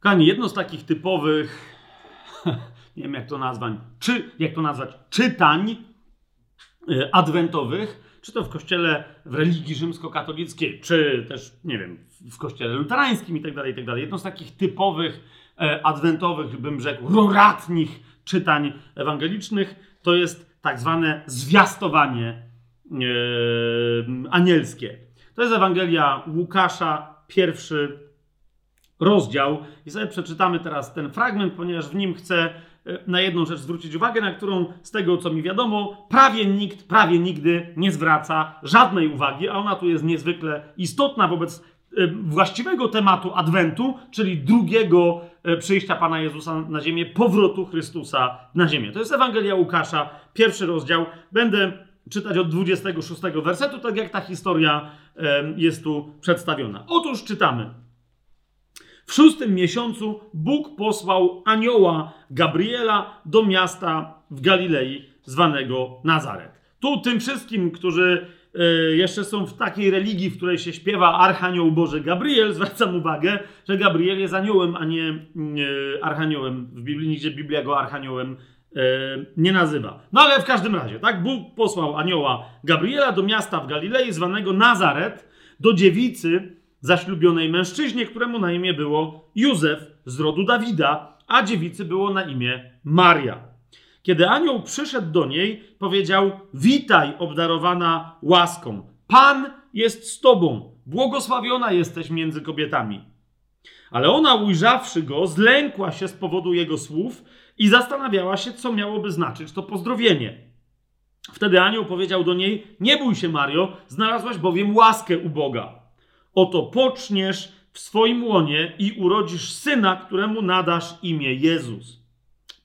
Kochani, jedno z takich typowych, nie wiem jak to nazwać, czy, jak to nazwać, czytań y, adwentowych, czy to w kościele, w religii rzymskokatolickiej, czy też, nie wiem, w kościele luterańskim i tak dalej, i tak dalej. Jedno z takich typowych e, adwentowych, bym rzekł, roratnich czytań ewangelicznych, to jest tak zwane zwiastowanie e, anielskie. To jest Ewangelia Łukasza, pierwszy rozdział. I sobie przeczytamy teraz ten fragment, ponieważ w nim chcę e, na jedną rzecz zwrócić uwagę, na którą z tego, co mi wiadomo, prawie nikt, prawie nigdy nie zwraca żadnej uwagi, a ona tu jest niezwykle istotna wobec e, właściwego tematu Adwentu, czyli drugiego e, przyjścia Pana Jezusa na ziemię, powrotu Chrystusa na ziemię. To jest Ewangelia Łukasza, pierwszy rozdział. Będę czytać od 26 wersetu, tak jak ta historia jest tu przedstawiona. Otóż czytamy. W szóstym miesiącu Bóg posłał anioła Gabriela do miasta w Galilei zwanego Nazaret. Tu tym wszystkim, którzy y, jeszcze są w takiej religii, w której się śpiewa Archanioł Boży Gabriel, zwracam uwagę, że Gabriel jest aniołem, a nie archaniołem. W Biblii nigdzie Biblia go archaniołem y, nie nazywa. No ale w każdym razie, tak? Bóg posłał anioła Gabriela do miasta w Galilei zwanego Nazaret, do dziewicy, zaślubionej mężczyźnie, któremu na imię było Józef z rodu Dawida, a dziewicy było na imię Maria. Kiedy anioł przyszedł do niej, powiedział: Witaj, obdarowana łaską. Pan jest z tobą. Błogosławiona jesteś między kobietami. Ale ona, ujrzawszy go, zlękła się z powodu jego słów i zastanawiała się, co miałoby znaczyć to pozdrowienie. Wtedy anioł powiedział do niej: Nie bój się, Mario, znalazłaś bowiem łaskę u Boga. Oto poczniesz w swoim łonie i urodzisz syna, któremu nadasz imię Jezus.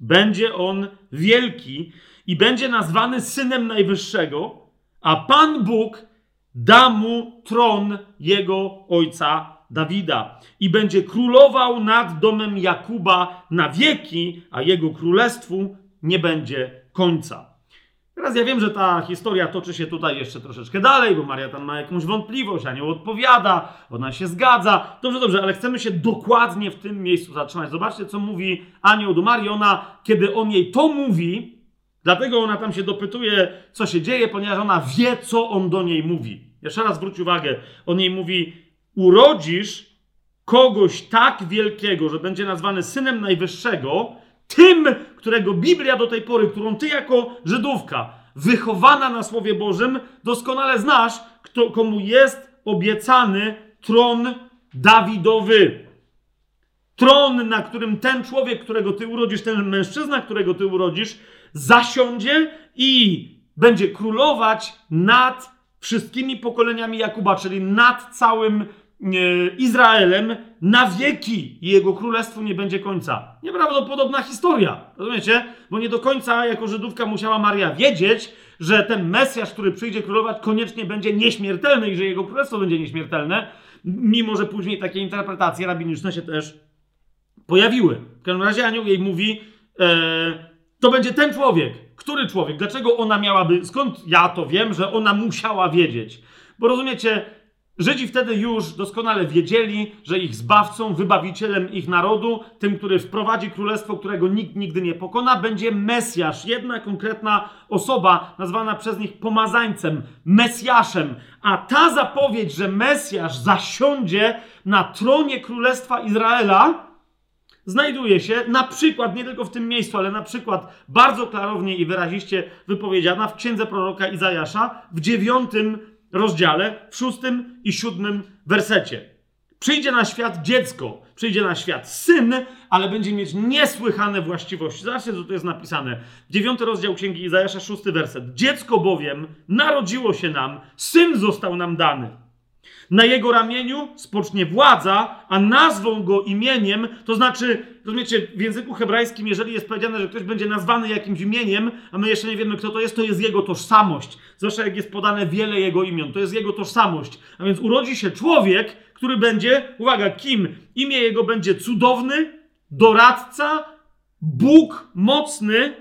Będzie on wielki i będzie nazwany synem Najwyższego, a Pan Bóg da mu tron jego ojca Dawida i będzie królował nad domem Jakuba na wieki, a jego królestwu nie będzie końca. Teraz ja wiem, że ta historia toczy się tutaj jeszcze troszeczkę dalej, bo Maria tam ma jakąś wątpliwość, anioł odpowiada, ona się zgadza. Dobrze, dobrze, ale chcemy się dokładnie w tym miejscu zatrzymać. Zobaczcie, co mówi anioł do Marii. Ona, kiedy on jej to mówi, dlatego ona tam się dopytuje, co się dzieje, ponieważ ona wie, co on do niej mówi. Jeszcze raz zwróć uwagę, on jej mówi, urodzisz kogoś tak wielkiego, że będzie nazwany synem Najwyższego, tym, którego Biblia do tej pory, którą ty jako Żydówka, wychowana na Słowie Bożym, doskonale znasz, kto, komu jest obiecany tron Dawidowy. Tron, na którym ten człowiek, którego ty urodzisz, ten mężczyzna, którego ty urodzisz, zasiądzie i będzie królować nad wszystkimi pokoleniami Jakuba, czyli nad całym Izraelem na wieki i jego królestwu nie będzie końca. Nieprawdopodobna historia, rozumiecie? Bo nie do końca jako Żydówka musiała Maria wiedzieć, że ten Mesjasz, który przyjdzie królować, koniecznie będzie nieśmiertelny i że jego królestwo będzie nieśmiertelne, mimo że później takie interpretacje rabiniczne się też pojawiły. W każdym razie anioł jej mówi, e, to będzie ten człowiek. Który człowiek? Dlaczego ona miałaby, skąd ja to wiem, że ona musiała wiedzieć? Bo rozumiecie, Żydzi wtedy już doskonale wiedzieli, że ich zbawcą, wybawicielem ich narodu, tym, który wprowadzi królestwo, którego nikt nigdy nie pokona, będzie Mesjasz, jedna konkretna osoba nazwana przez nich pomazańcem, Mesjaszem. A ta zapowiedź, że Mesjasz zasiądzie na tronie królestwa Izraela, znajduje się na przykład, nie tylko w tym miejscu, ale na przykład bardzo klarownie i wyraziście wypowiedziana w księdze proroka Izajasza w dziewiątym rozdziale, w szóstym i siódmym wersecie. Przyjdzie na świat dziecko, przyjdzie na świat syn, ale będzie mieć niesłychane właściwości. Zobaczcie, co tu jest napisane. Dziewiąty rozdział Księgi Izajasza, szósty werset. Dziecko bowiem narodziło się nam, syn został nam dany. Na jego ramieniu spocznie władza, a nazwą go imieniem, to znaczy, rozumiecie, w języku hebrajskim, jeżeli jest powiedziane, że ktoś będzie nazwany jakimś imieniem, a my jeszcze nie wiemy, kto to jest, to jest jego tożsamość. Zwłaszcza jak jest podane wiele jego imion, to jest jego tożsamość. A więc urodzi się człowiek, który będzie, uwaga, kim? Imię jego będzie cudowny, doradca, Bóg mocny,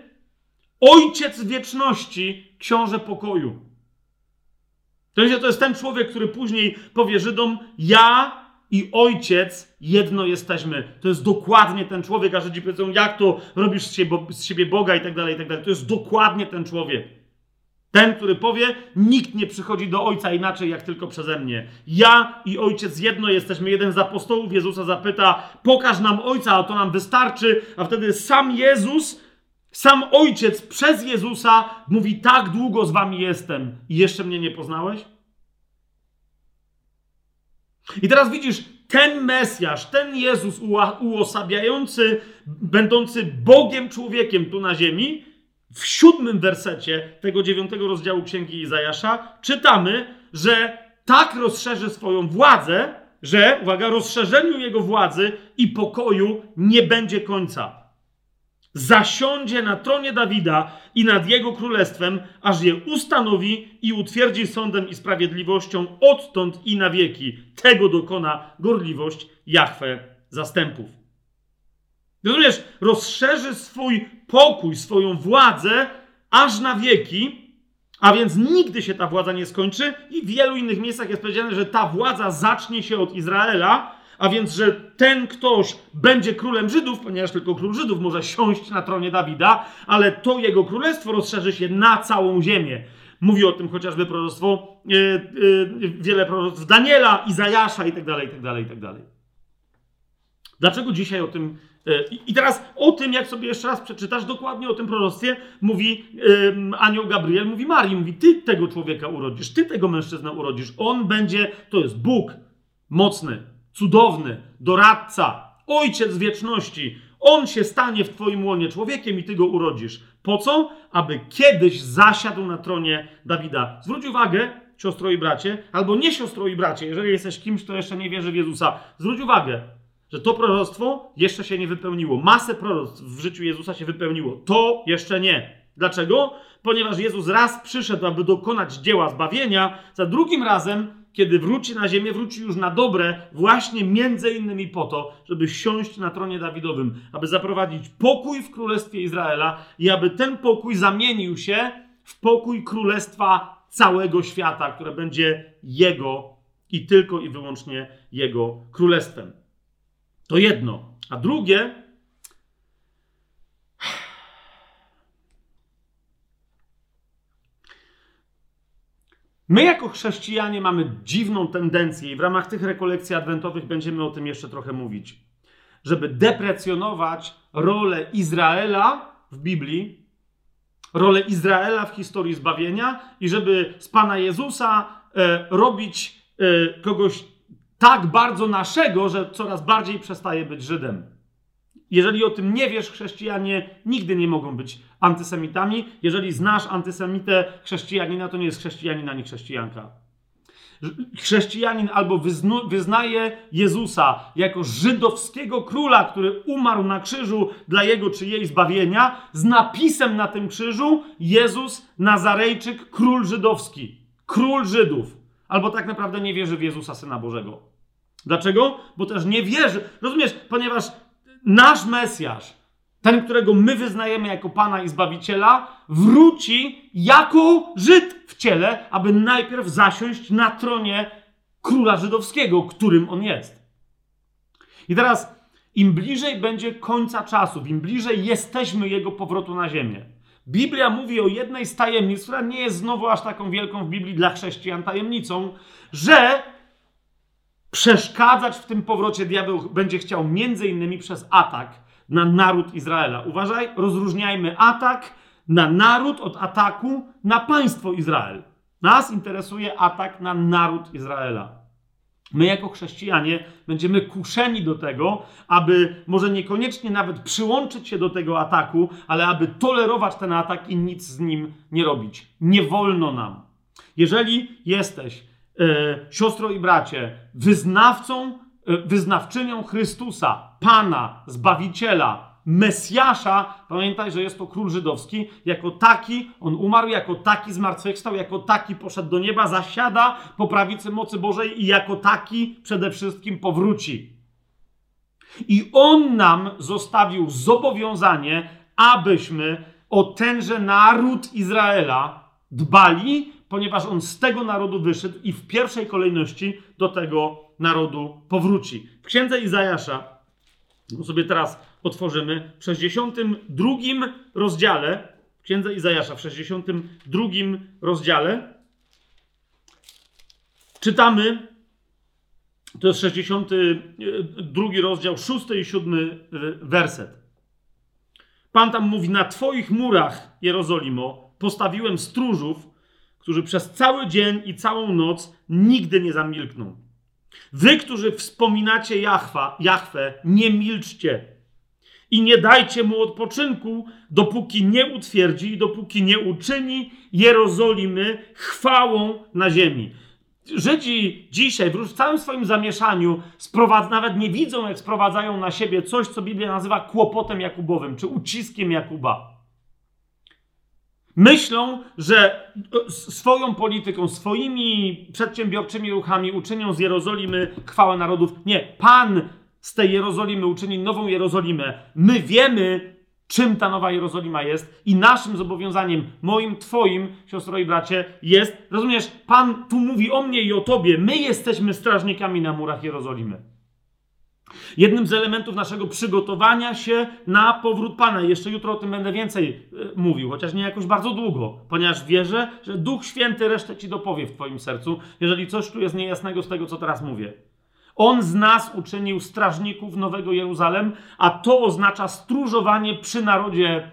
ojciec wieczności, książę pokoju. To jest ten człowiek, który później powie Żydom: Ja i ojciec jedno jesteśmy. To jest dokładnie ten człowiek, a Żydzi powiedzą, jak to robisz z siebie, z siebie Boga i tak dalej, i tak dalej. To jest dokładnie ten człowiek. Ten, który powie, nikt nie przychodzi do Ojca inaczej, jak tylko przeze mnie. Ja i Ojciec jedno jesteśmy. Jeden z apostołów Jezusa zapyta, pokaż nam Ojca, a to nam wystarczy. A wtedy sam Jezus, sam Ojciec przez Jezusa mówi, tak długo z wami jestem i jeszcze mnie nie poznałeś? I teraz widzisz, ten Mesjasz, ten Jezus uosabiający, będący Bogiem człowiekiem tu na ziemi, w siódmym wersecie tego dziewiątego rozdziału Księgi Izajasza czytamy, że tak rozszerzy swoją władzę, że, uwaga, rozszerzeniu jego władzy i pokoju nie będzie końca zasiądzie na tronie Dawida i nad jego królestwem, aż je ustanowi i utwierdzi sądem i sprawiedliwością odtąd i na wieki. Tego dokona gorliwość Jahwe zastępów. Rozumiesz, rozszerzy swój pokój, swoją władzę aż na wieki, a więc nigdy się ta władza nie skończy i w wielu innych miejscach jest powiedziane, że ta władza zacznie się od Izraela, a więc, że ten ktoś będzie królem Żydów, ponieważ tylko król Żydów może siąść na tronie Dawida, ale to jego królestwo rozszerzy się na całą ziemię. Mówi o tym chociażby proroctwo, yy, yy, wiele proroctw Daniela, Izajasza itd., itd., itd. Dlaczego dzisiaj o tym... Yy, I teraz o tym, jak sobie jeszcze raz przeczytasz, dokładnie o tym proroctwie mówi anioł Gabriel, mówi Marii, mówi, ty tego człowieka urodzisz, ty tego mężczyznę urodzisz, on będzie, to jest Bóg mocny, cudowny, doradca, ojciec wieczności. On się stanie w Twoim łonie człowiekiem i Ty go urodzisz. Po co? Aby kiedyś zasiadł na tronie Dawida. Zwróć uwagę, siostro i bracie, albo nie siostro i bracie, jeżeli jesteś kimś, kto jeszcze nie wierzy w Jezusa, zwróć uwagę, że to proroctwo jeszcze się nie wypełniło. Masę proroctw w życiu Jezusa się wypełniło. To jeszcze nie. Dlaczego? Ponieważ Jezus raz przyszedł, aby dokonać dzieła zbawienia, za drugim razem kiedy wróci na ziemię, wróci już na dobre, właśnie między innymi po to, żeby siąść na tronie Dawidowym, aby zaprowadzić pokój w królestwie Izraela i aby ten pokój zamienił się w pokój królestwa całego świata, które będzie jego i tylko i wyłącznie jego królestwem. To jedno. A drugie, My, jako chrześcijanie, mamy dziwną tendencję, i w ramach tych rekolekcji adwentowych będziemy o tym jeszcze trochę mówić, żeby deprecjonować rolę Izraela w Biblii, rolę Izraela w historii zbawienia i żeby z Pana Jezusa e, robić e, kogoś tak bardzo naszego, że coraz bardziej przestaje być Żydem. Jeżeli o tym nie wiesz, chrześcijanie nigdy nie mogą być antysemitami. Jeżeli znasz antysemitę chrześcijanina, to nie jest chrześcijanin ani chrześcijanka. Chrześcijanin albo wyznaje Jezusa jako żydowskiego króla, który umarł na krzyżu dla jego czy jej zbawienia, z napisem na tym krzyżu Jezus Nazarejczyk, król żydowski, król Żydów. Albo tak naprawdę nie wierzy w Jezusa, Syna Bożego. Dlaczego? Bo też nie wierzy. Rozumiesz, ponieważ nasz Mesjasz, ten, którego my wyznajemy jako Pana i Zbawiciela, wróci jako Żyd w ciele, aby najpierw zasiąść na tronie króla żydowskiego, którym on jest. I teraz, im bliżej będzie końca czasów, im bliżej jesteśmy jego powrotu na ziemię, Biblia mówi o jednej z tajemnic, która nie jest znowu aż taką wielką w Biblii dla chrześcijan tajemnicą, że przeszkadzać w tym powrocie diabeł będzie chciał między innymi przez atak na naród Izraela. Uważaj, rozróżniajmy atak na naród od ataku na państwo Izrael. Nas interesuje atak na naród Izraela. My, jako chrześcijanie, będziemy kuszeni do tego, aby może niekoniecznie nawet przyłączyć się do tego ataku, ale aby tolerować ten atak i nic z nim nie robić. Nie wolno nam. Jeżeli jesteś siostro i bracie, wyznawcą, e, wyznawczynią Chrystusa, Pana, Zbawiciela, Mesjasza, pamiętaj, że jest to król żydowski, jako taki, on umarł, jako taki zmartwychwstał, jako taki poszedł do nieba, zasiada po prawicy mocy Bożej i jako taki przede wszystkim powróci. I on nam zostawił zobowiązanie, abyśmy o tenże naród Izraela dbali, ponieważ on z tego narodu wyszedł i w pierwszej kolejności do tego narodu powróci. W księdze Izajasza, no sobie teraz otworzymy, w 62 rozdziale, w księdze Izajasza, w 62 rozdziale, czytamy, to jest 62 rozdział, 6 i 7 werset. Pan tam mówi: Na Twoich murach, Jerozolimo, postawiłem stróżów, którzy przez cały dzień i całą noc nigdy nie zamilkną. Wy, którzy wspominacie Jachwa, Jachwę, nie milczcie i nie dajcie mu odpoczynku, dopóki nie utwierdzi i dopóki nie uczyni Jerozolimy chwałą na ziemi. Żydzi dzisiaj w całym swoim zamieszaniu nawet nie widzą, jak sprowadzają na siebie coś, co Biblia nazywa kłopotem Jakubowym, czy uciskiem Jakuba. Myślą, że e, swoją polityką, swoimi przedsiębiorczymi ruchami uczynią z Jerozolimy chwałę narodów. Nie, Pan z tej Jerozolimy uczyni nową Jerozolimę. My wiemy, czym ta nowa Jerozolima jest i naszym zobowiązaniem, moim, twoim, siostro i bracie, jest, rozumiesz, Pan tu mówi o mnie i o tobie, my jesteśmy strażnikami na murach Jerozolimy. Jednym z elementów naszego przygotowania się na powrót Pana. Jeszcze jutro o tym będę więcej e, mówił, chociaż nie jakoś bardzo długo, ponieważ wierzę, że Duch Święty resztę ci dopowie w Twoim sercu, jeżeli coś tu jest niejasnego z tego, co teraz mówię. On z nas uczynił strażników Nowego Jeruzalem, a to oznacza stróżowanie przy narodzie,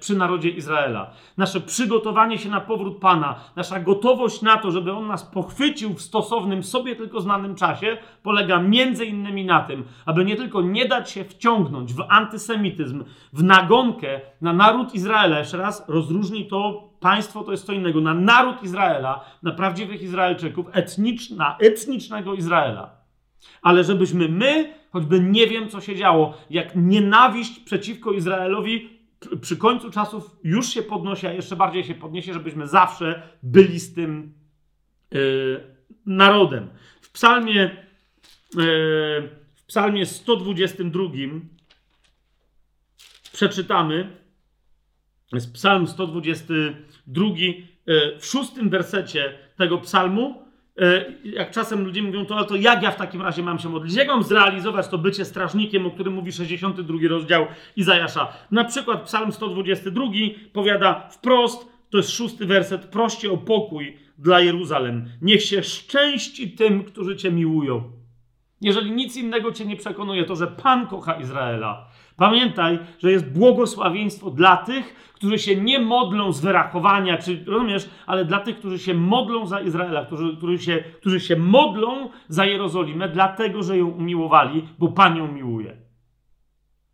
przy narodzie Izraela. Nasze przygotowanie się na powrót Pana, nasza gotowość na to, żeby On nas pochwycił w stosownym, sobie tylko znanym czasie, polega między innymi na tym, aby nie tylko nie dać się wciągnąć w antysemityzm, w nagonkę na naród Izraela. Jeszcze raz rozróżnij to państwo to jest co innego. Na naród Izraela, na prawdziwych Izraelczyków, etniczna, etnicznego Izraela ale żebyśmy my, choćby nie wiem, co się działo, jak nienawiść przeciwko Izraelowi przy końcu czasów już się podnosi, a jeszcze bardziej się podniesie, żebyśmy zawsze byli z tym yy, narodem. W psalmie, yy, w psalmie 122 przeczytamy, jest psalm 122, yy, w szóstym wersecie tego psalmu, E, jak czasem ludzie mówią, to, ale to jak ja w takim razie mam się modlić? Jak mam zrealizować to bycie strażnikiem, o którym mówi 62 rozdział Izajasza? Na przykład Psalm 122 powiada wprost, to jest szósty werset, proście o pokój dla Jeruzalem. Niech się szczęści tym, którzy Cię miłują. Jeżeli nic innego Cię nie przekonuje, to że Pan kocha Izraela. Pamiętaj, że jest błogosławieństwo dla tych, którzy się nie modlą z wyrachowania, czy rozumiesz, ale dla tych, którzy się modlą za Izraela, którzy, którzy, się, którzy się modlą za Jerozolimę, dlatego, że ją umiłowali, bo Pan ją miłuje.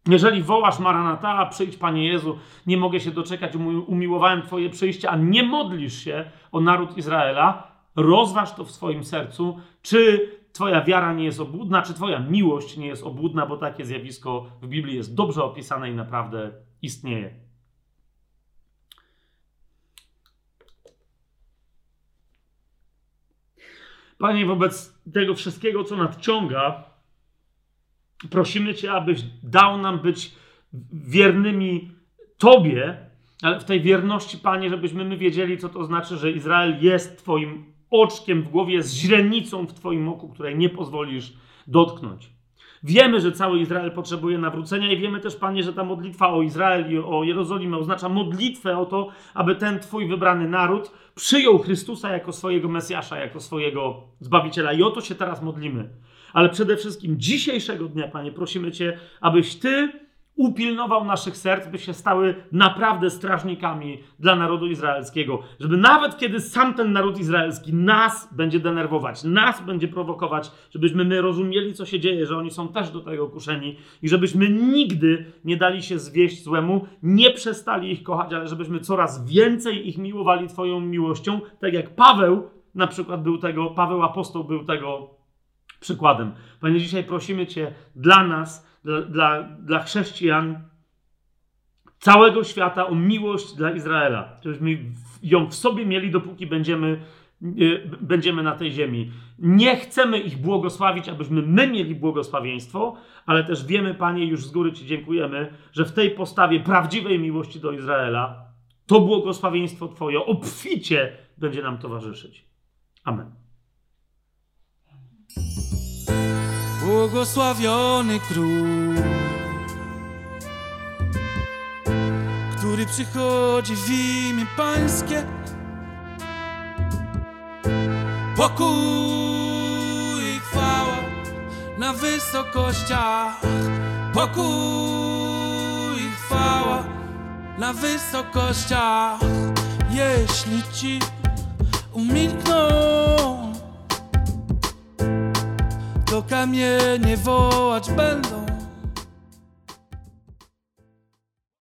Jeżeli wołasz Maranata, przyjdź Panie Jezu, nie mogę się doczekać, umiłowałem Twoje przyjście, a nie modlisz się o naród Izraela, rozważ to w swoim sercu, czy Twoja wiara nie jest obłudna, czy Twoja miłość nie jest obłudna, bo takie zjawisko w Biblii jest dobrze opisane i naprawdę istnieje. Panie, wobec tego wszystkiego, co nadciąga, prosimy Cię, abyś dał nam być wiernymi Tobie, ale w tej wierności, Panie, żebyśmy my wiedzieli, co to znaczy, że Izrael jest Twoim oczkiem w głowie, jest źrenicą w Twoim oku, której nie pozwolisz dotknąć. Wiemy, że cały Izrael potrzebuje nawrócenia i wiemy też, Panie, że ta modlitwa o Izrael i o Jerozolimę oznacza modlitwę o to, aby ten Twój wybrany naród przyjął Chrystusa jako swojego Mesjasza, jako swojego Zbawiciela. I o to się teraz modlimy. Ale przede wszystkim dzisiejszego dnia, Panie, prosimy Cię, abyś Ty upilnował naszych serc, by się stały naprawdę strażnikami dla narodu izraelskiego. Żeby nawet kiedy sam ten naród izraelski nas będzie denerwować, nas będzie prowokować, żebyśmy my rozumieli, co się dzieje, że oni są też do tego kuszeni i żebyśmy nigdy nie dali się zwieść złemu, nie przestali ich kochać, ale żebyśmy coraz więcej ich miłowali Twoją miłością, tak jak Paweł na przykład był tego, Paweł apostoł był tego przykładem. Panie, dzisiaj prosimy Cię dla nas, dla, dla, chrześcijan całego świata o miłość dla Izraela. Żebyśmy ją w sobie mieli, dopóki będziemy, będziemy na tej ziemi. Nie chcemy ich błogosławić, abyśmy my mieli błogosławieństwo, ale też wiemy, Panie, już z góry Ci dziękujemy, że w tej postawie prawdziwej miłości do Izraela to błogosławieństwo Twoje obficie będzie nam towarzyszyć. Amen. Błogosławiony król, który przychodzi w imię Pańskie. Pokój i chwała na wysokościach. Pokój i chwała na wysokościach. Jeśli ci umilkną, kamienie wołać będą.